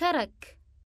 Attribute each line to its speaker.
Speaker 1: كرك